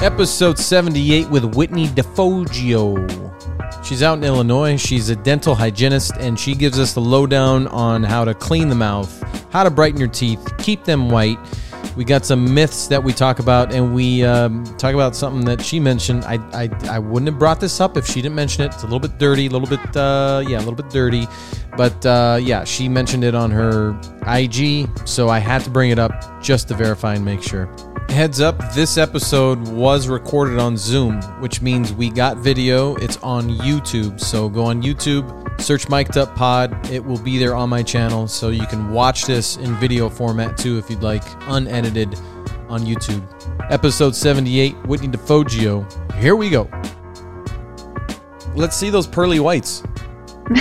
Episode 78 with Whitney DiFoggio. She's out in Illinois. She's a dental hygienist and she gives us the lowdown on how to clean the mouth, how to brighten your teeth, keep them white. We got some myths that we talk about, and we um, talk about something that she mentioned. I, I, I wouldn't have brought this up if she didn't mention it. It's a little bit dirty, a little bit, uh, yeah, a little bit dirty. But uh, yeah, she mentioned it on her IG, so I had to bring it up just to verify and make sure. Heads up, this episode was recorded on Zoom, which means we got video. It's on YouTube. So go on YouTube, search Mic'd Up Pod. It will be there on my channel. So you can watch this in video format too if you'd like, unedited on YouTube. Episode 78, Whitney DiFoggio. Here we go. Let's see those pearly whites.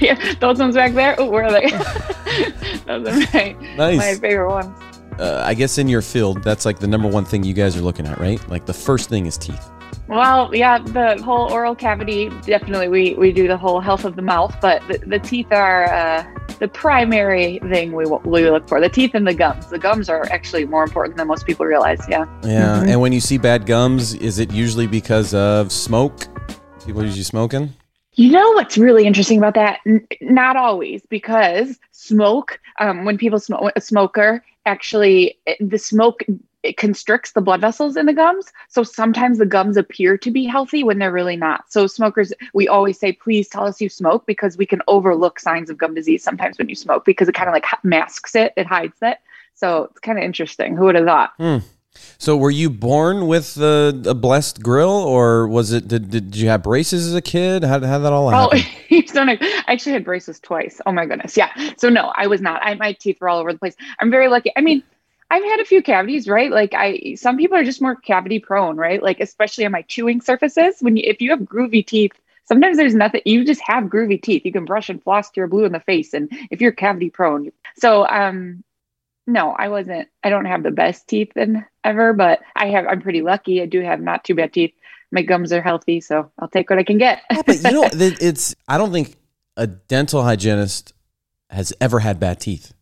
yeah, those ones back there. Oh, where are they? those are my, Nice. my favorite ones. Uh, I guess in your field, that's like the number one thing you guys are looking at, right? Like the first thing is teeth. Well, yeah, the whole oral cavity, definitely we, we do the whole health of the mouth, but the, the teeth are uh, the primary thing we, we look for. The teeth and the gums. The gums are actually more important than most people realize. Yeah. Yeah. And when you see bad gums, is it usually because of smoke? People usually smoking? You know what's really interesting about that? N- not always, because smoke, um, when people smoke, a smoker, actually, it- the smoke it constricts the blood vessels in the gums. So sometimes the gums appear to be healthy when they're really not. So smokers, we always say, please tell us you smoke because we can overlook signs of gum disease sometimes when you smoke because it kind of like masks it, it hides it. So it's kind of interesting. Who would have thought? So were you born with a, a blessed grill or was it, did, did you have braces as a kid? How, how did that all Oh, happen? done. I actually had braces twice. Oh my goodness. Yeah. So no, I was not. I, my teeth were all over the place. I'm very lucky. I mean, I've had a few cavities, right? Like I, some people are just more cavity prone, right? Like especially on my chewing surfaces. When you, if you have groovy teeth, sometimes there's nothing. You just have groovy teeth. You can brush and floss till you're blue in the face, and if you're cavity prone, so um, no, I wasn't. I don't have the best teeth in ever, but I have. I'm pretty lucky. I do have not too bad teeth. My gums are healthy, so I'll take what I can get. Yeah, but you know, it's, I don't think a dental hygienist has ever had bad teeth.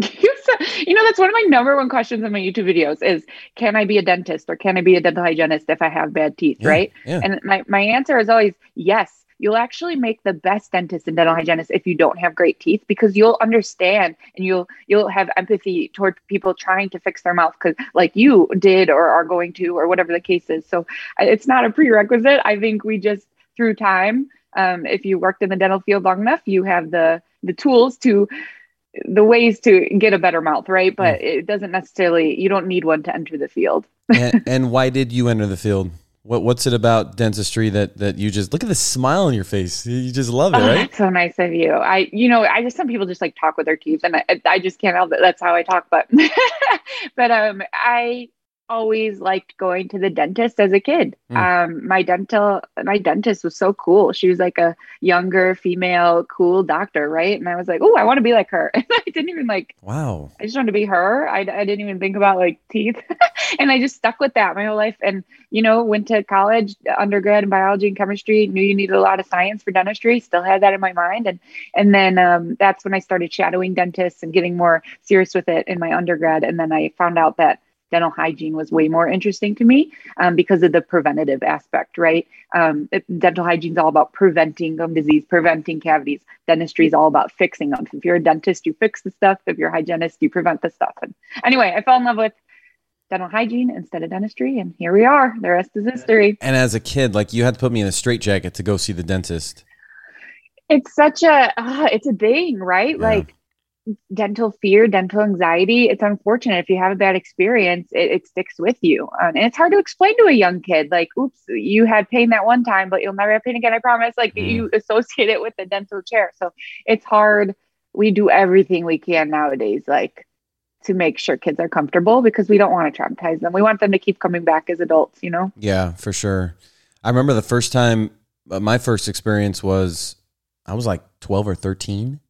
you know that's one of my number one questions in my youtube videos is can i be a dentist or can i be a dental hygienist if i have bad teeth Yeah, right yeah. and my, my answer is always yes you'll actually make the best dentist and dental hygienist if you don't have great teeth because you'll understand and you'll you'll have empathy toward people trying to fix their mouth because like you did or are going to or whatever the case is so it's not a prerequisite i think we just through time um, if you worked in the dental field long enough you have the the tools to the ways to get a better mouth, right? But it doesn't necessarily, you don't need one to enter the field. and, and why did you enter the field? What, what's it about dentistry that, that you just, look at the smile on your face. You just love it, Oh, right? that's so nice of you. I, you know, I just, some people just like talk with their teeth and I, I just can't help it. That's how I talk. But, but, um, I always liked going to the dentist as a kid. Mm. Um, my dental, my dentist was so cool. She was like a younger female, cool doctor, right? And I was like, oh, I want to be like her. And I didn't even like, Wow. I just wanted to be her. I, I didn't even think about like teeth. and I just stuck with that my whole life. And, you know, went to college, undergrad in biology and chemistry, knew you needed a lot of science for dentistry, still had that in my mind. And, and then um, that's when I started shadowing dentists and getting more serious with it in my undergrad. And then I found out that dental hygiene was way more interesting to me um, because of the preventative aspect, right? Um, it, dental hygiene is all about preventing gum disease, preventing cavities. Dentistry is all about fixing them. If you're a dentist, you fix the stuff. If you're a hygienist, you prevent the stuff. And anyway, I fell in love with dental hygiene instead of dentistry, and here we are. The rest is history. And as a kid, like you had to put me in a straitjacket to go see the dentist. It's such a, uh, it's a thing, right? Yeah. Like dental fear, dental anxiety. It's unfortunate if you have a bad experience, it, it sticks with you. Um, and it's hard to explain to a young kid, like, oops, you had pain that one time, but you'll never have pain again, I promise. Like, Mm. you associate it with the dental chair. So it's hard. We do everything we can nowadays, like, to make sure kids are comfortable because we don't want to traumatize them. We want them to keep coming back as adults, you know? Yeah, for sure. I remember the first time, uh, my first experience was, I was like 12 or 13.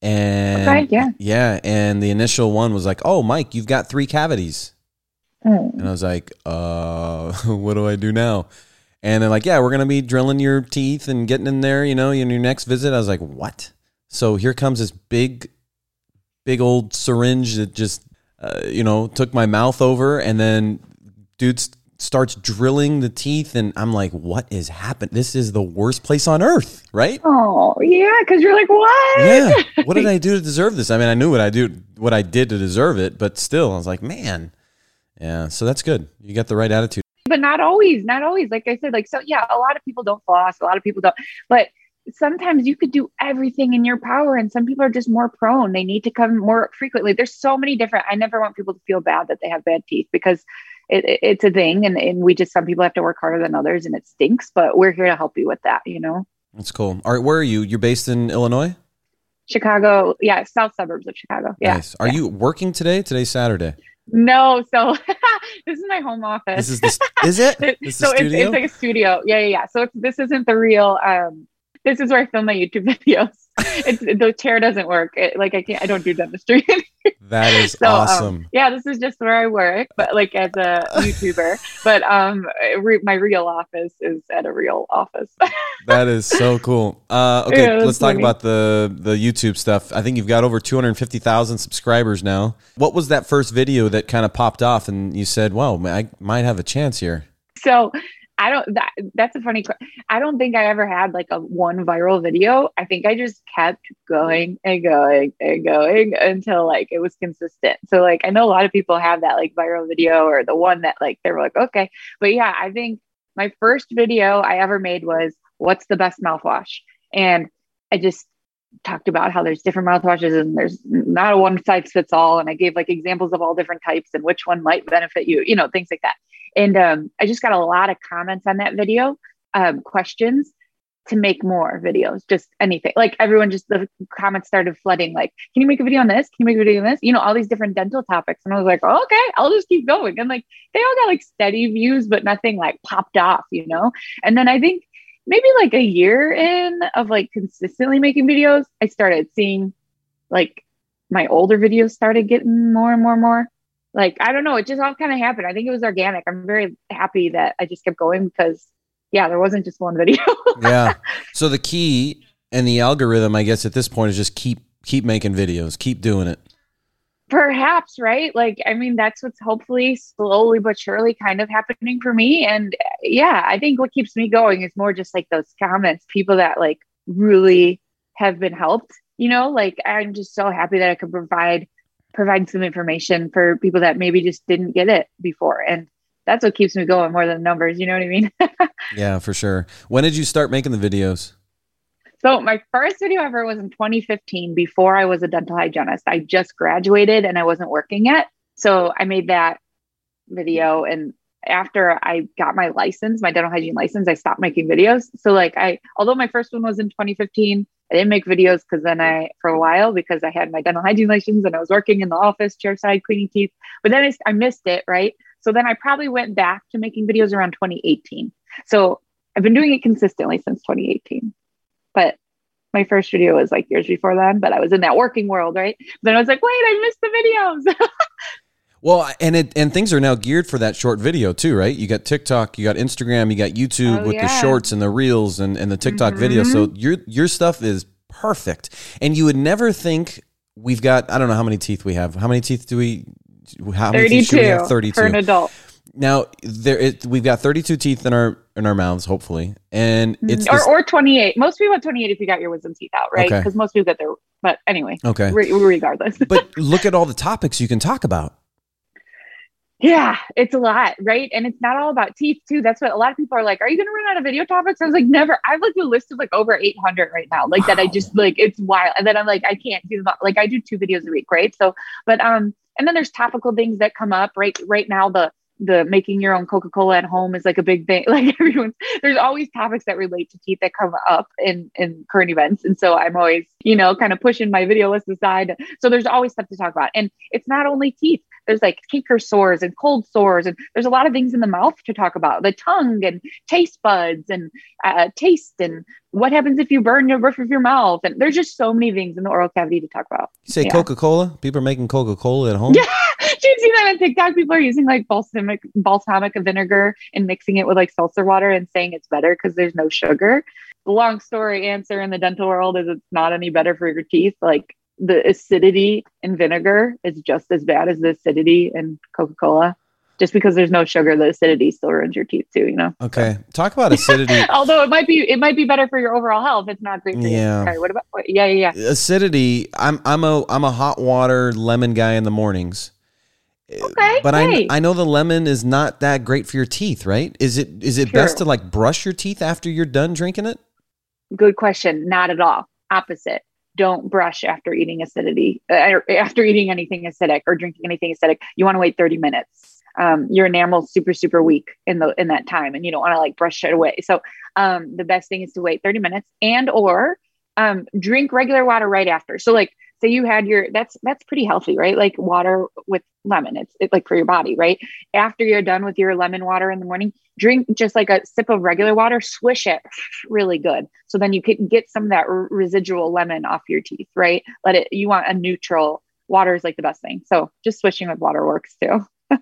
And Okay, yeah. yeah. And the initial one was like, oh, Mike, you've got three cavities. Mm. And I was like, uh, what do I do now? And they're like, yeah, we're to be drilling your teeth and getting in there, you know, in your next visit. I was like, what? So here comes this big, big old syringe that just, uh, you know, took my mouth over. And then dude's starts drilling the teeth, and I'm like, what is happening? This is the worst place on earth, right? Oh yeah, because you're like, what? Yeah. What did I do to deserve this? I mean, I knew what I do, what I did to deserve it, but still, I was like, man. Yeah. So that's good. You got the right attitude. But not always. Not always. Like I said, like so. Yeah, a lot of people don't floss. A lot of people don't. But sometimes you could do everything in your power and some people are just more prone they need to come more frequently there's so many different i never want people to feel bad that they have bad teeth because it, it, it's a thing and, and we just some people have to work harder than others and it stinks but we're here to help you with that you know That's cool. All right. Where are you? You're based in Illinois? chicago yeah south suburbs of chicago yeah Nice. Are you working today? Today's Saturday. no so this is my home office This is the, is it? This so it's, it's like a studio yeah yeah yeah so it's, this isn't the real um this is where i film my youtube videos it's the chair doesn't work it, like i can't i don't do dentistry that is So, um, awesome. yeah, this is just where I work, but like as a YouTuber. But um, re- my real office is at a real office. that is so cool. Uh, okay, Yeah, let's talk funny. about the the YouTube stuff. I think you've got over 250,000 subscribers now. What was that first video that kind of popped off and you said, "Well, I might have a chance here." so I don't. That that's a funny. que- I don't think I ever had like a one viral video. I think I just kept going and going and going until like it was consistent. So like I know a lot of people have that like viral video or the one that like they were like okay, but yeah, I think my first video I ever made was what's the best mouthwash, and I just talked about how there's different mouthwashes and there's not a one size fits all. And I gave like examples of all different types and which one might benefit you, you know, things like that. And um, I just got a lot of comments on that video, um, questions to make more videos, just anything. Like everyone just the comments started flooding, like, can you make a video on this? Can you make a video on this? You know, all these different dental topics. And I was like, oh, okay, I'll just keep going. And like they all got like steady views, but nothing like popped off, you know? And then I think maybe like a year in of like consistently making videos, I started seeing like my older videos started getting more and more and more. Like, I don't know, it just all kind of happened. I think it was organic. I'm very happy that I just kept going because, yeah, there wasn't just one video. yeah. So the key and the algorithm, I guess, at this point is just keep keep making videos, keep doing it. Perhaps, right? Like, I mean, that's what's hopefully slowly but surely kind of happening for me. And yeah, I think what keeps me going is more just like those comments, people that like really have been helped, you know, like I'm just so happy that I could provide provide some information for people that maybe just didn't get it before. And that's what keeps me going more than numbers, you know what I mean? Yeah, for sure. When did you start making the videos? So my first video ever was in 2015 before I was a dental hygienist. I just graduated and I wasn't working yet. So I made that video and after I got my license, my dental hygiene license, I stopped making videos. So like I although my first one was in 2015, I didn't make videos because then I for a while because I had my dental hygiene license and I was working in the office chairside cleaning teeth. But then I, I missed it, right? So then I probably went back to making videos around 2018. So I've been doing it consistently since 2018 but my first video was like years before then, but I was in that working world, right? Then I was like, wait, I missed the videos. Well, and it and things are now geared for that short video too, right? You got TikTok, you got Instagram, you got YouTube Oh, with the shorts and the reels and, and the TikTok video. So mm-hmm. your your stuff is perfect. And you would never think we've got I don't know how many teeth we have. How many teeth do we how many teeth 32 we have? Thirty for an adult. Now there it, we've got thirty two teeth in our in our mouths, hopefully. And mm-hmm. it's or, this- or 28. Most people have 28 if you got your wisdom teeth out, right? Okay. Because most people get their, but anyway, okay. re- regardless. But look at all the topics you can talk about. Yeah, it's a lot, right? And it's not all about teeth too. That's what a lot of people are like. Are you going to run out of video topics? I was like, never. I have like a list of like over 800 right now. Like that, I just like it's wild. And then I'm like, I can't do them. Like I do two videos a week, right? So, but um, and then there's topical things that come up. Right, right now the the making your own Coca Cola at home is like a big thing. Like everyone's there's always topics that relate to teeth that come up in in current events, and so I'm always you know kind of pushing my video list aside. So there's always stuff to talk about, and it's not only teeth there's like canker sores and cold sores and there's a lot of things in the mouth to talk about the tongue and taste buds and uh, taste and what happens if you burn the roof of your mouth and there's just so many things in the oral cavity to talk about You say Yeah. Coca Cola? People are making Coca Cola at home. Yeah. do you see that on tiktok people are using like balsamic balsamic vinegar and mixing it with like seltzer water and saying it's better because there's no sugar the long story answer in the dental world is it's not any better for your teeth like the acidity in vinegar is just as bad as the acidity in coca-cola just because there's no sugar, the acidity still ruins your teeth too. You know. Okay, talk about acidity. Although it might be it might be better for your overall health. It's not great for Yeah. you. Sorry, what about? What, yeah, yeah, yeah. acidity. I'm I'm a I'm a hot water lemon guy in the mornings. Okay, But I. I know the lemon is not that great for your teeth, right? Is it is it best to like brush your teeth after you're done drinking it? Good question. Not at all. Opposite. Don't brush after eating acidity, uh, after eating anything acidic or drinking anything acidic. You want to wait 30 minutes. Um, your enamel's super, super weak in the in that time, and you don't want to like brush it away. So um, the best thing is to wait 30 minutes and or um, drink regular water right after. So like say you had your that's that's pretty healthy, right? Like water with lemon. It's it, like for your body, right? After you're done with your lemon water in the morning, drink just like a sip of regular water, swish it really good. So then you can get some of that r- residual lemon off your teeth, right? Let it, you want a neutral water is like the best thing. So just swishing with water works too.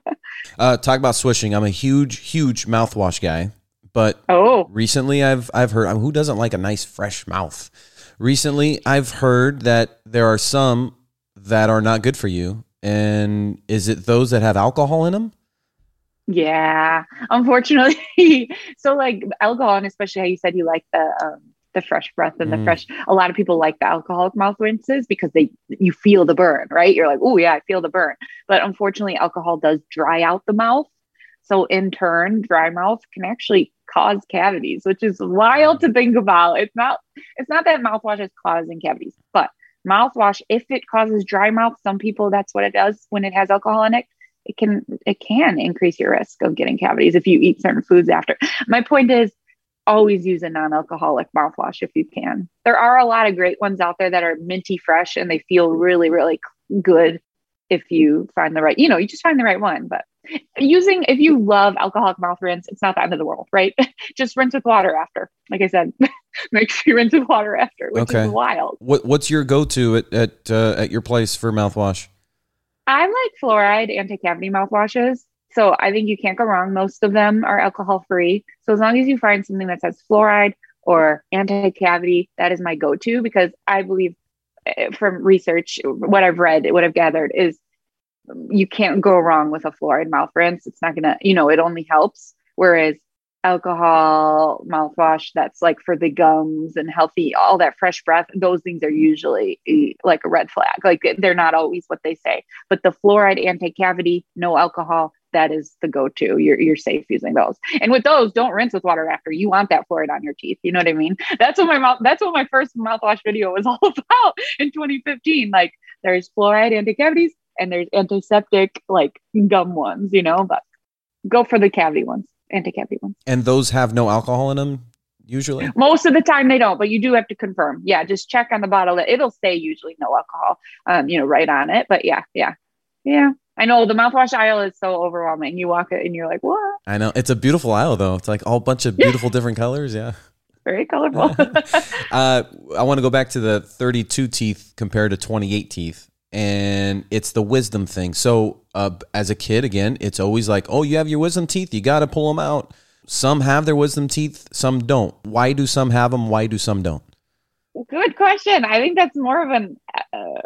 Uh, talk about swishing. I'm a huge huge mouthwash guy, but Oh, recently I've I've heard who doesn't like a nice fresh mouth. Recently I've heard that there are some that are not good for you, and is it those that have alcohol in them? yeah. Unfortunately. so like alcohol and especially how you said you like the, um, the fresh breath and the Mm. fresh, a lot of people like the alcoholic mouth rinses because they, you feel the burn, right? You're like, oh yeah, I feel the burn. But unfortunately alcohol does dry out the mouth. So in turn, dry mouth can actually cause cavities, which is wild to think about. It's not it's not that mouthwash is causing cavities, but mouthwash, if it causes dry mouth, some people that's what it does when it has alcohol in it. It can it can increase your risk of getting cavities if you eat certain foods after. My point is always use a non-alcoholic mouthwash if you can. There are a lot of great ones out there that are minty fresh and they feel really, really good if you find the right, you know, you just find the right one. But using if you love alcoholic mouth rinse, it's not the end of the world, right? just rinse with water after. Like I said, make sure you rinse with water after, which Okay. is wild. What what's your go to at at uh, at your place for mouthwash? I like fluoride anti-cavity mouthwashes. So I think you can't go wrong. Most of them are alcohol free. So as long as you find something that says fluoride or anti-cavity, that is my go-to because I believe eh, from research, what I've read, what I've gathered is you can't go wrong with a fluoride mouth rinse. It's not gonna, you know, it only helps. Whereas alcohol mouthwash that's like for the gums and healthy, all that fresh breath, those things are usually eh, like a red flag. Like they're not always what they say. But the fluoride anti-cavity, no alcohol, that is the go-to. You're you're safe using those. And with those, don't rinse with water after. You want that fluoride on your teeth. You know what I mean? That's what my mouth that's what my first mouthwash video was all about in 2015. Like there's fluoride anti-cavities and there's antiseptic like gum ones, you know, but go for the cavity ones, anti-cavity ones. And those have no alcohol in them usually. Most of the time they don't, but you do have to confirm. Yeah, just check on the bottle. It'll say usually no alcohol, um, you know, right on it. But yeah, yeah, yeah. I know the mouthwash aisle is so overwhelming. You walk it and you're like, what? I know it's a beautiful aisle though. It's like all bunch of beautiful different colors. Yeah. Very colorful. Uh, I want to go back to the 32 teeth compared to 28 teeth, and it's the wisdom thing. So, uh, as a kid, again, it's always like, oh, you have your wisdom teeth, you got to pull them out. Some have their wisdom teeth, some don't. Why do some have them? Why do some don't? Good question. I think that's more of an uh,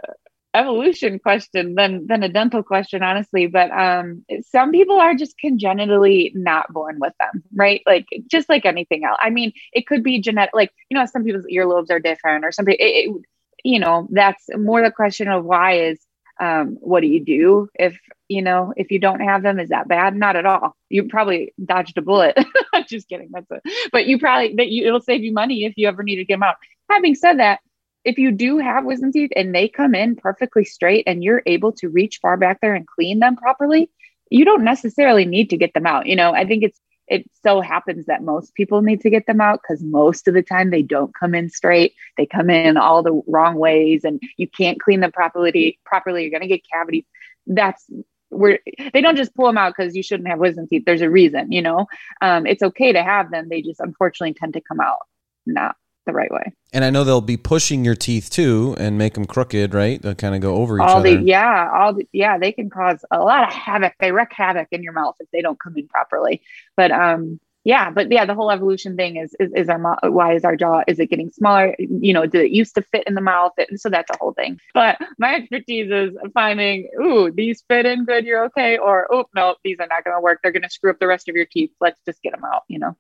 evolution question than than a dental question, honestly. But um, some people are just congenitally not born with them, right? Like just like anything else. I mean, it could be genetic. Like you know, some people's earlobes are different, or something. It, it, you know, that's more the question of why is um, what do you do if you know if you don't have them? Is that bad? Not at all. You probably dodged a bullet. just kidding. That's it. But you probably that you it'll save you money if you ever need to get them out. Having said that, if you do have wisdom teeth and they come in perfectly straight and you're able to reach far back there and clean them properly, you don't necessarily need to get them out. You know, I think it's it so happens that most people need to get them out because most of the time they don't come in straight. They come in all the wrong ways and you can't clean them properly properly. You're gonna get cavities. That's where they don't just pull them out because you shouldn't have wisdom teeth. There's a reason, you know. Um, it's okay to have them. They just unfortunately tend to come out not the right way. And I know they'll be pushing your teeth too and make them crooked, right? They'll kind of go over each all other. the yeah all the, yeah they can cause a lot of havoc they wreak havoc in your mouth if they don't come in properly but um yeah, but yeah, the whole evolution thing is is, is our why is our jaw is it getting smaller? You know, did it used to fit in the mouth? So that's a whole thing. But my expertise is finding, ooh, these fit in good, you're okay, or oh no, these are not going to work. They're going to screw up the rest of your teeth. Let's just get them out. You know.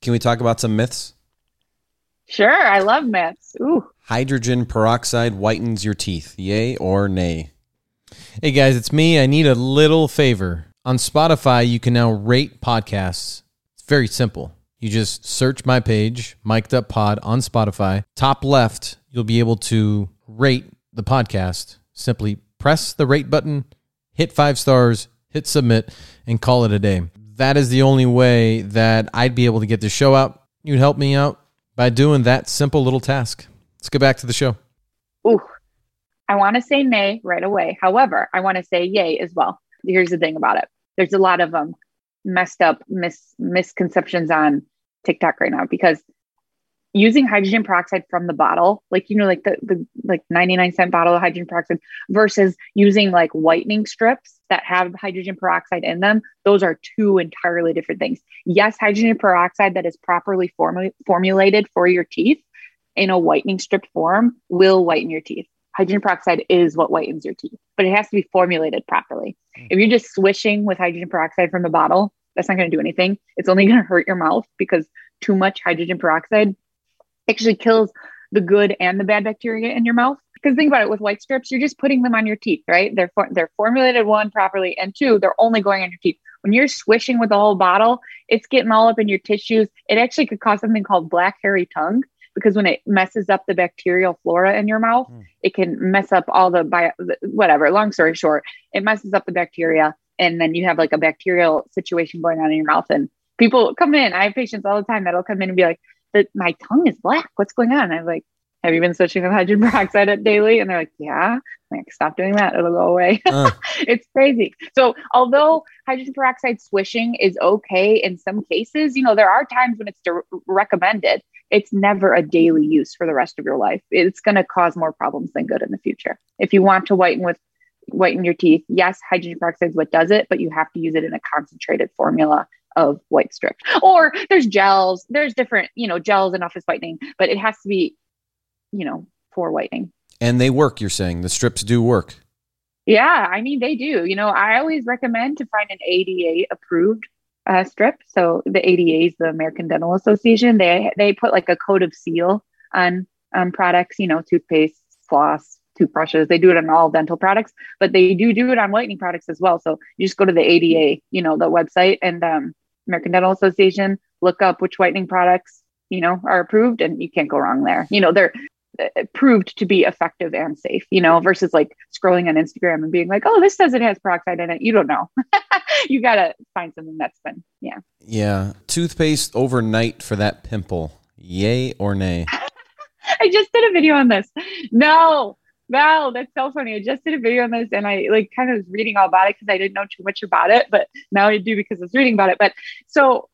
Can we talk about some myths? Sure, I love myths. Ooh. Hydrogen peroxide whitens your teeth. Yay or nay? Hey guys, it's me. I need a little favor. On Spotify, you can now rate podcasts It's very simple. You just search my page, Mic'd Up Pod on Spotify. Top left, you'll be able to rate the podcast. Simply press the rate button, hit five stars, hit submit, and call it a day. That is the only way that I'd be able to get the show out. You'd help me out by doing that simple little task. Let's get back to the show. Ooh, I want to say nay right away. However, I want to say yay as well. Here's the thing about it there's a lot of um, messed up mis- misconceptions on TikTok right now because using hydrogen peroxide from the bottle, like you know, like the, the like 99 cent bottle of hydrogen peroxide versus using like whitening strips that have hydrogen peroxide in them, those are two entirely different things. Yes, hydrogen peroxide that is properly formu- formulated for your teeth in a whitening strip form will whiten your teeth hydrogen peroxide is what whitens your teeth, but it has to be formulated properly. Mm. If you're just swishing with hydrogen peroxide from the bottle, that's not going to do anything. It's only going to hurt your mouth because too much hydrogen peroxide actually kills the good and the bad bacteria in your mouth. Because think about it, with white strips, you're just putting them on your teeth, right? They're for, they're formulated one properly, and two, they're only going on your teeth. When you're swishing with the whole bottle, it's getting all up in your tissues. It actually could cause something called black hairy tongue, because when it messes up the bacterial flora in your mouth, mm. it can mess up all the bio, whatever. Long story short, it messes up the bacteria, and then you have like a bacterial situation going on in your mouth. And people come in. I have patients all the time that'll come in and be like, "My tongue is black. What's going on?" I'm like, "Have you been switching with hydrogen peroxide daily?" And they're like, "Yeah." I'm like, stop doing that. It'll go away. Uh. it's crazy. So, although hydrogen peroxide swishing is okay in some cases, you know, there are times when it's recommended it's never a daily use for the rest of your life. It's going to cause more problems than good in the future. If you want to whiten with whiten your teeth, yes, hydrogen peroxide is what does it, but you have to use it in a concentrated formula of white strips. Or there's gels, there's different, you know, gels and office whitening, but it has to be, you know, for whitening. And they work, you're saying the strips do work. Yeah, I mean they do. You know, I always recommend to find an ADA approved uh, strip. So the ADA is the American Dental Association. They they put like a coat of seal on um, products. You know, toothpaste, floss, toothbrushes. They do it on all dental products, but they do do it on whitening products as well. So you just go to the ADA, you know, the website and um, American Dental Association. Look up which whitening products you know are approved, and you can't go wrong there. You know, they're uh, proved to be effective and safe, you know, versus like scrolling on Instagram and being like, oh, this says it has peroxide in it. You don't know. you got to find something that's been, yeah. Yeah. Toothpaste overnight for that pimple. Yay or nay? I just did a video on this. No, Val, that's so funny. I just did a video on this and I like kind of was reading all about it because I didn't know too much about it, but now I do because I was reading about it. But so,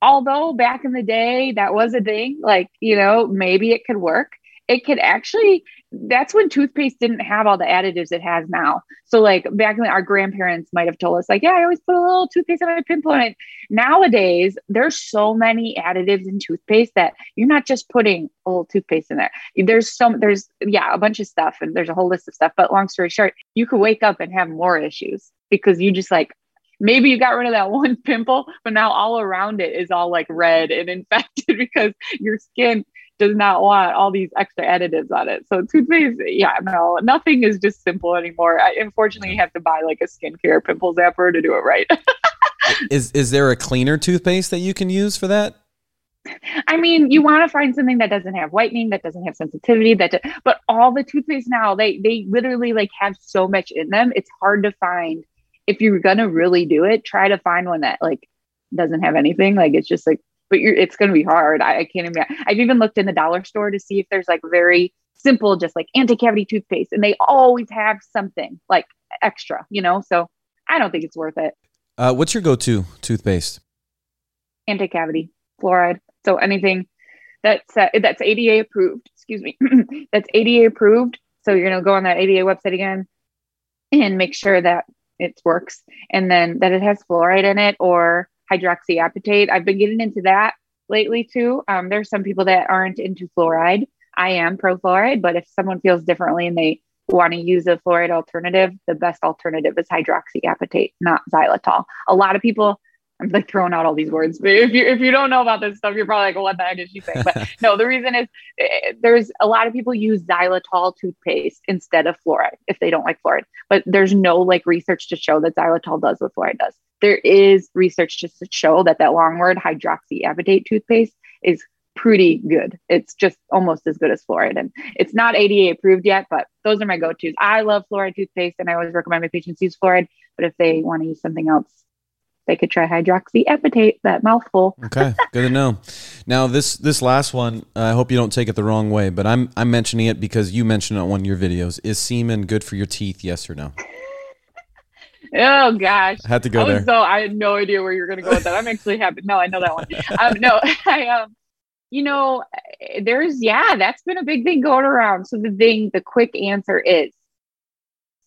although back in the day that was a thing, like, you know, maybe it could work it could actually that's when toothpaste didn't have all the additives it has now. So like back when our grandparents might have told us like, yeah, I always put a little toothpaste on my pimple. Nowadays there's so many additives in toothpaste that you're not just putting a little toothpaste in there. There's some, there's yeah, a bunch of stuff and there's a whole list of stuff. But long story short, you could wake up and have more issues because you just like maybe you got rid of that one pimple, but now all around it is all like red and infected because your skin does not want all these extra additives on it. So toothpaste, yeah, no, nothing is just simple anymore. I, unfortunately, you have to buy like a skincare pimple zapper to do it right. is is there a cleaner toothpaste that you can use for that? I mean, you want to find something that doesn't have whitening, that doesn't have sensitivity, that but all the toothpaste now, they they literally like have so much in them. It's hard to find if you're gonna really do it, try to find one that like doesn't have anything. Like it's just like but it's going to be hard. I, I can't imagine. I've even looked in the dollar store to see if there's like very simple, just like anti-cavity toothpaste, and they always have something like extra, you know. So I don't think it's worth it. Uh, what's your go-to toothpaste? Anti-cavity fluoride. So anything that's uh, that's ADA approved. Excuse me, that's ADA approved. So you're gonna go on that ADA website again and make sure that it works, and then that it has fluoride in it, or hydroxyapatite. I've been getting into that lately too. Um, there's some people that aren't into fluoride. I am pro fluoride, but if someone feels differently and they want to use a fluoride alternative, the best alternative is hydroxyapatite, not xylitol. A lot of people, I'm like throwing out all these words, but if you if you don't know about this stuff, you're probably like, well, what the heck is she saying? But no, the reason is eh, there's a lot of people use xylitol toothpaste instead of fluoride if they don't like fluoride. But there's no like research to show that xylitol does what fluoride does. There is research just to show that that long word hydroxyapatite toothpaste is pretty good. It's just almost as good as fluoride. And it's not ADA approved yet, but those are my go tos. I love fluoride toothpaste and I always recommend my patients use fluoride. But if they want to use something else, they could try hydroxyapatite, that mouthful. okay, good to know. Now this this last one, I hope you don't take it the wrong way, but I'm I'm mentioning it because you mentioned it on one of your videos. Is semen good for your teeth? Yes or no? oh gosh, I had to go I there. So I had no idea where you're going to go with that. I'm actually happy. No, I know that one. Um, no, I um, you know, there's yeah, that's been a big thing going around. So the thing, the quick answer is,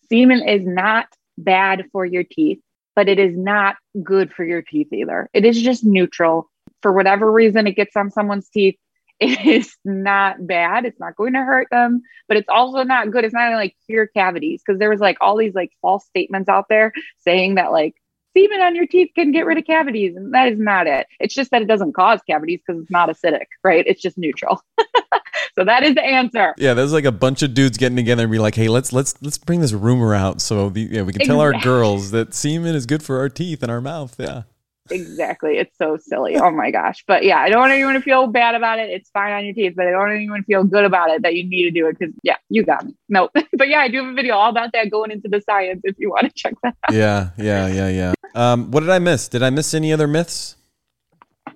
semen is not bad for your teeth, but it is not good for your teeth either. It is just neutral. For whatever reason, it gets on someone's teeth. It is not bad. It's not going to hurt them, but it's also not good. It's not gonna like cure cavities because there was like all these like false statements out there saying that like semen on your teeth can get rid of cavities, and that is not it. It's just that it doesn't cause cavities because it's not acidic, right? It's just neutral. so that is the answer. Yeah, there's like a bunch of dudes getting together and be like, "Hey, let's let's let's bring this rumor out so the, yeah, we can tell our girls that semen is good for our teeth and our mouth." Yeah. Exactly. It's so silly. Oh my gosh. But yeah, I don't want anyone to feel bad about it. It's fine on your teeth, but I don't want anyone to feel good about it that you need to do it because yeah, you got me. No. but yeah, I do have a video all about that going into the science if you want to check that out. Yeah, yeah, yeah, yeah. Um, what did I miss? Did I miss any other myths?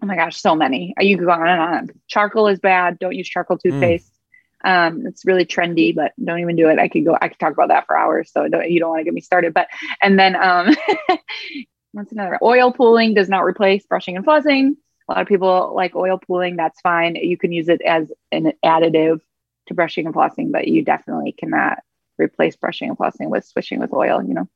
Oh my gosh, so many. You could go on and on. Charcoal is bad. Don't use charcoal toothpaste. Um, it's really trendy, but don't even do it. I could go, I could talk about that for hours. So don't, you don't want to get me started. But, and then, um, what's another? Oil pulling does not replace brushing and flossing. A lot of people like oil pulling. That's fine. You can use it as an additive to brushing and flossing, but you definitely cannot replace brushing and flossing with swishing with oil. You know,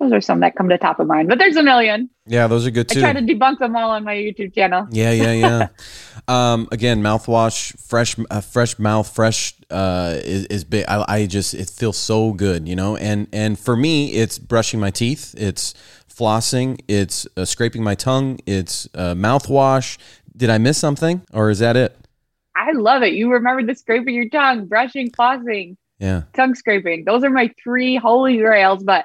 those are some that come to top of mind, but there's a million. Yeah, those are good too. I try to debunk them all on my YouTube channel. Yeah, yeah, yeah. um, again, mouthwash, fresh, uh, fresh mouth, fresh uh, is, is big. I, I just it feels so good, you know. And and for me, it's brushing my teeth, it's flossing, it's uh, scraping my tongue, it's uh, mouthwash. Did I miss something, or is that it? I love it. You remember the scraping your tongue, brushing, flossing, Yeah, tongue scraping. Those are my three holy grails. But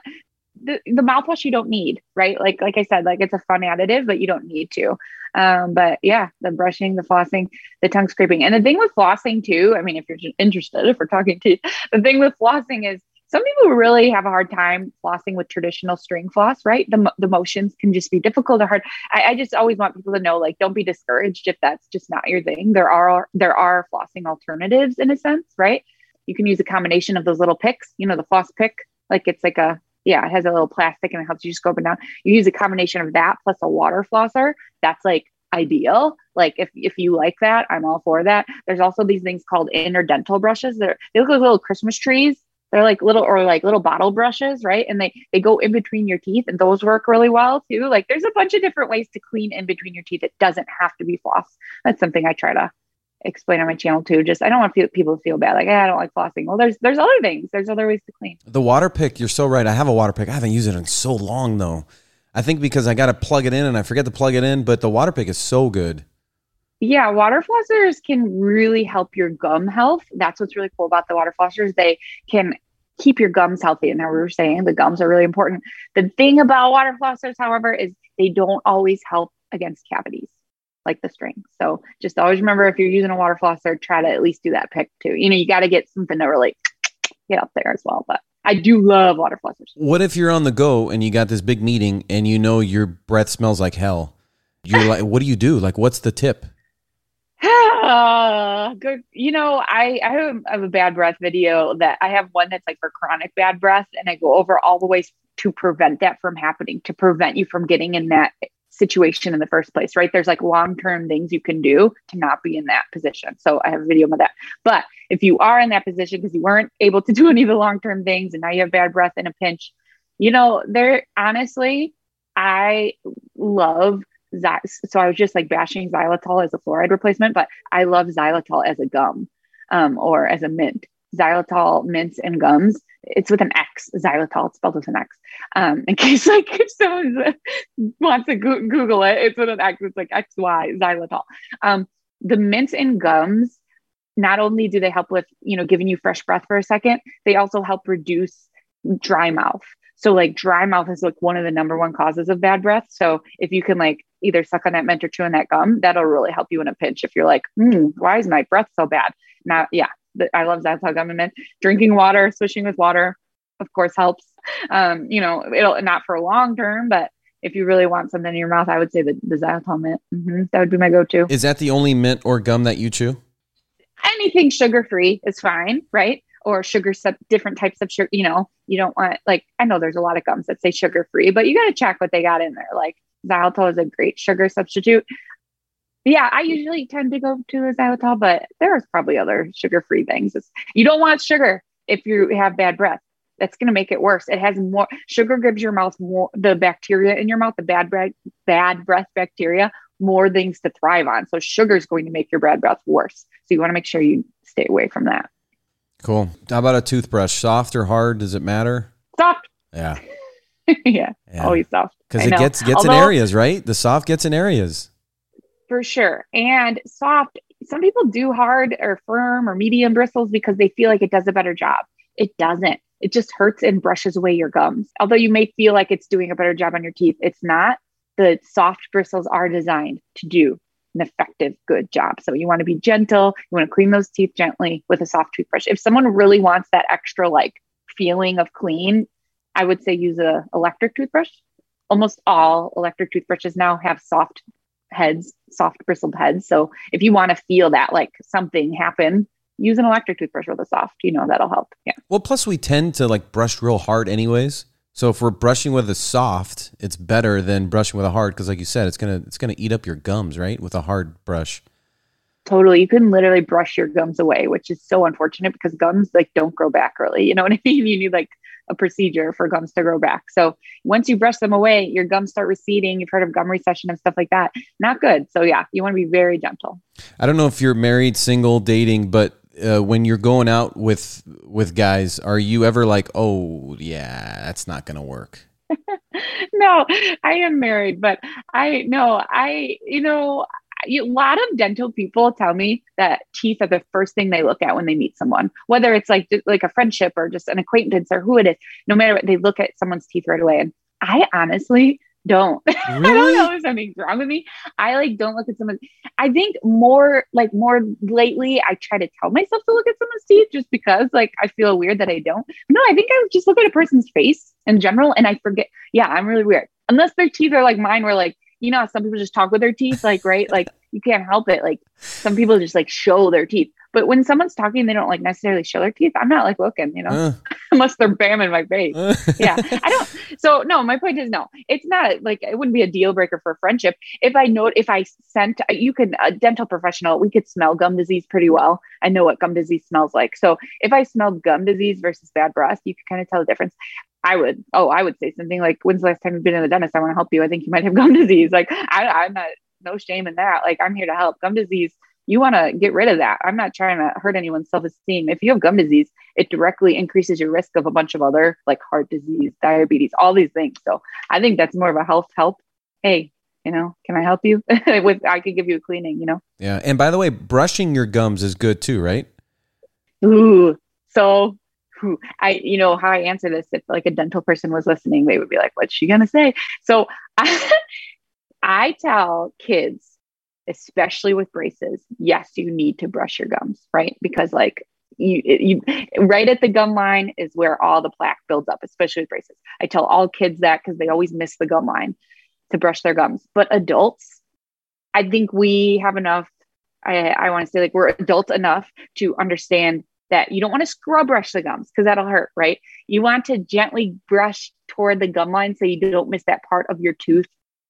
the, the mouthwash you don't need, right? Like like I said, like it's a fun additive, but you don't need to. Um, but yeah, the brushing, the flossing, the tongue scraping, and the thing with flossing too. I mean, if you're interested, if we're talking to the thing with flossing is some people really have a hard time flossing with traditional string floss, right? The, the motions can just be difficult or hard. I, I just always want people to know, like, don't be discouraged if that's just not your thing. There are there are flossing alternatives in a sense, right? You can use a combination of those little picks, you know, the floss pick, like it's like a yeah, it has a little plastic and it helps you just go up and down. You use a combination of that plus a water flosser. That's like ideal. Like if if you like that, I'm all for that. There's also these things called interdental brushes. They're they look like little Christmas trees. They're like little or like little bottle brushes, right? And they they go in between your teeth, and those work really well too. Like there's a bunch of different ways to clean in between your teeth. It doesn't have to be floss. That's something I try to explain on my channel too. Just I don't want feel, people to feel bad, like eh, I don't like flossing. Well, there's there's other things. There's other ways to clean. the water pick. You're so right. I have a water pick. I haven't used it in so long though. I think because I got to plug it in and I forget to plug it in. But the water pick is so good. Yeah, water flossers can really help your gum health. That's what's really cool about the water flossers. They can keep your gums healthy. And now we were saying the gums are really important. The thing about water flossers, however, is they don't always help against cavities like the string. So just always remember if you're using a water flosser, try to at least do that pick too. You know, you got to get something to really get up there as well. But I do love water flossers. What if you're on the go and you got this big meeting and you know your breath smells like hell? You're like, what do you do? Like, what's the tip? Ah, good. You know, I, I have, I have a bad breath video that I have one that's like for chronic bad breath, and I go over all the ways to prevent that from happening, to prevent you from getting in that situation in the first place, right? There's like long term things you can do to not be in that position. So I have a video about that. But if you are in that position because you weren't able to do any of the long term things and now you have bad breath in a pinch, you know, there honestly, I love that. so I was just like bashing xylitol as a fluoride replacement, but I love xylitol as a gum um, or as a mint. Xylitol mints and gums. It's with an X. Xylitol. It's spelled with an X. Um, in case like if someone wants to go- Google it, it's with an X. It's like X Y xylitol. Um, the mints and gums. Not only do they help with you know giving you fresh breath for a second, they also help reduce dry mouth. So like dry mouth is like one of the number one causes of bad breath. So if you can like either suck on that mint or chew on that gum, that'll really help you in a pinch. If you're like, hmm, why is my breath so bad? Now, yeah, I love xylitol gum and mint. Drinking water, swishing with water, of course, helps. Um, you know, it'll not for a long term, but if you really want something in your mouth, I would say the, the xylitol mint. Mm-hmm. That would be my go-to. Is that the only mint or gum that you chew? Anything sugar-free is fine, right? Or sugar, sub, different types of sugar. You know, you don't want like I know there's a lot of gums that say sugar-free, but you got to check what they got in there. Like xylitol is a great sugar substitute yeah, I usually tend to go to the xylitol, but there's probably other sugar-free things. It's, you don't want sugar if you have bad breath. That's going to make it worse. It has more sugar gives your mouth more the bacteria in your mouth, the bad breath, bad breath bacteria, more things to thrive on. So sugar is going to make your bad breath worse. So you want to make sure you stay away from that. Cool. How about a toothbrush? Soft or hard? Does it matter? Soft. Yeah. yeah. yeah. Always soft. Because it gets gets Although, in areas, right? The soft gets in areas for sure. And soft, some people do hard or firm or medium bristles because they feel like it does a better job. It doesn't. It just hurts and brushes away your gums. Although you may feel like it's doing a better job on your teeth, it's not. The soft bristles are designed to do an effective, good job. So you want to be gentle. You want to clean those teeth gently with a soft toothbrush. If someone really wants that extra like feeling of clean, I would say use a electric toothbrush. Almost all electric toothbrushes now have soft heads, soft bristled heads. So if you want to feel that like something happen, use an electric toothbrush with a soft, you know, that'll help. Yeah. Well, plus we tend to like brush real hard anyways. So if we're brushing with a soft, it's better than brushing with a hard because like you said, it's gonna it's gonna eat up your gums, right? With a hard brush. Totally. You can literally brush your gums away, which is so unfortunate because gums like don't grow back early. You know what I mean? You need like a procedure for gums to grow back. So once you brush them away, your gums start receding. You've heard of gum recession and stuff like that. Not good. So yeah, you want to be very gentle. I don't know if you're married, single, dating, but uh, when you're going out with with guys, are you ever like, oh yeah, that's not gonna work? no, I am married, but I no, I you know a lot of dental people tell me that teeth are the first thing they look at when they meet someone, whether it's like like a friendship or just an acquaintance or who it is. No matter what, they look at someone's teeth right away. And I honestly don't. Really? I don't know if something's wrong with me. I like don't look at someone. I think more like more lately, I try to tell myself to look at someone's teeth just because like I feel weird that I don't. No, I think I just look at a person's face in general and I forget. Yeah, I'm really weird. Unless their teeth are like mine, where like you know, some people just talk with their teeth, like, right? Like, you can't help it. Like, some people just like show their teeth. But when someone's talking, they don't like necessarily show their teeth. I'm not like looking, you know, uh. unless they're bamming my face. Uh. yeah. I don't. So, no, my point is no, it's not like it wouldn't be a deal breaker for friendship. If I know, if I sent, you can, a dental professional, we could smell gum disease pretty well. I know what gum disease smells like. So, if I smelled gum disease versus bad breath, you could kind of tell the difference. I would, oh, I would say something like, when's the last time you've been in the dentist? I want to help you. I think you might have gum disease. Like, I, I'm not, no shame in that. Like, I'm here to help. Gum disease, you want to get rid of that. I'm not trying to hurt anyone's self esteem. If you have gum disease, it directly increases your risk of a bunch of other, like heart disease, diabetes, all these things. So I think that's more of a health help. Hey, you know, can I help you with, I could give you a cleaning, you know? Yeah. And by the way, brushing your gums is good too, right? Ooh, so who I, you know, how I answer this, if like a dental person was listening, they would be like, what's she going to say? So I, I tell kids, especially with braces, yes, you need to brush your gums, right? Because like you, you right at the gum line is where all the plaque builds up, especially with braces. I tell all kids that because they always miss the gum line to brush their gums. But adults, I think we have enough. I, I want to say like we're adult enough to understand that you don't want to scrub brush the gums because that'll hurt, right? You want to gently brush toward the gum line so you don't miss that part of your tooth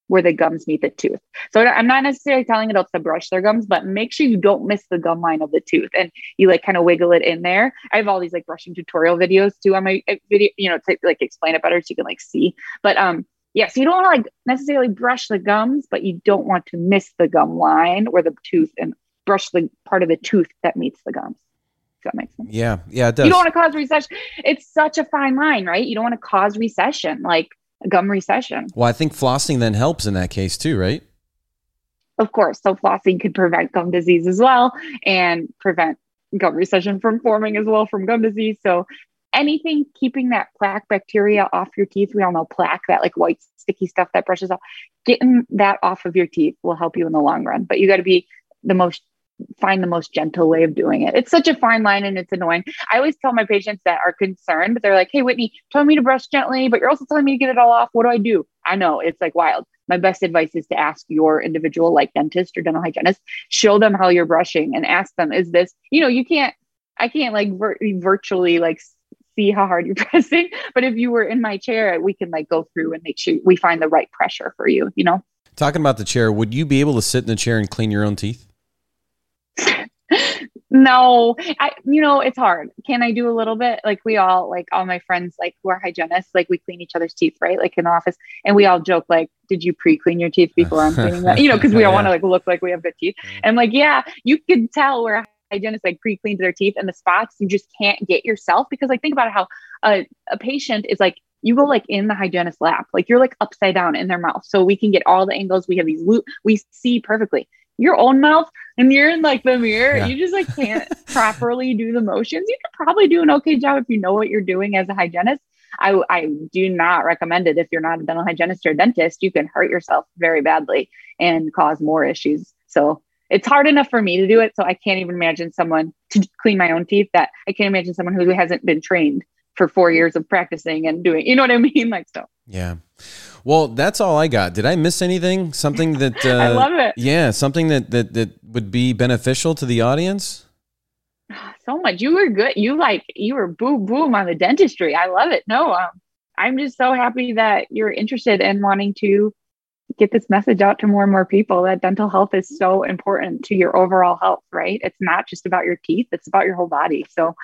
where the gums meet the tooth. So I'm not necessarily telling adults to brush their gums, but make sure you don't miss the gum line of the tooth and you like kind of wiggle it in there. I have all these like brushing tutorial videos too on my uh, video, you know, to like explain it better so you can like see. But um yeah, so you don't want to like necessarily brush the gums, but you don't want to miss the gum line or the tooth and brush the part of the tooth that meets the gums. That make sense? Yeah, yeah, it does. You don't want to cause recession. It's such a fine line, right? You don't want to cause recession, like gum recession. Well, I think flossing then helps in that case too, right? Of course. So flossing could prevent gum disease as well and prevent gum recession from forming as well from gum disease. So anything keeping that plaque bacteria off your teeth, we all know plaque, that like white sticky stuff that brushes off, getting that off of your teeth will help you in the long run. But you got to be the most find the most gentle way of doing it. It's such a fine line and it's annoying. I always tell my patients that are concerned, but they're like, Hey, Whitney, tell me to brush gently, but you're also telling me to get it all off. What do I do? I know it's like wild. My best advice is to ask your individual, like dentist or dental hygienist, show them how you're brushing and ask them, is this, you know, you can't, I can't like vir- virtually like see how hard you're pressing. But if you were in my chair, we can like go through and make sure we find the right pressure for you, you know? Talking about the chair, would you be able to sit in the chair and clean your own teeth? No, I, you know, it's hard. Can I do a little bit? Like we all, like all my friends, like who are hygienists, like we clean each other's teeth, right? Like in the office, and we all joke, like, "Did you pre-clean your teeth before I'm cleaning them?" You know, because we all yeah. want to like look like we have good teeth. And like, yeah, you can tell where hygienists like pre-cleaned their teeth and the spots you just can't get yourself because like think about how a, a patient is like you go like in the hygienist lap like you're like upside down in their mouth so we can get all the angles we have these loupe we see perfectly your own mouth and you're in like the mirror yeah. you just like can't properly do the motions you could probably do an okay job if you know what you're doing as a hygienist I, I do not recommend it if you're not a dental hygienist or a dentist you can hurt yourself very badly and cause more issues so it's hard enough for me to do it. So I can't even imagine someone to clean my own teeth that I can't imagine someone who hasn't been trained for four years of practicing and doing, you know what I mean? Like, so. Yeah. Well, that's all I got. Did I miss anything? Something that, uh, I love it. Yeah. Something that, that, that would be beneficial to the audience. So much. You were good. You like, you were boom, boom on the dentistry. I love it. No, um, I'm just so happy that you're interested in wanting to get this message out to more and more people that dental health is so important to your overall health, right? It's not just about your teeth, it's about your whole body. So,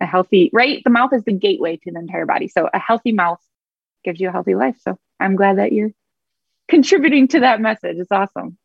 a healthy, right? The mouth is the gateway to the entire body. So, a healthy mouth gives you a healthy life. So, I'm glad that you're contributing to that message. It's awesome.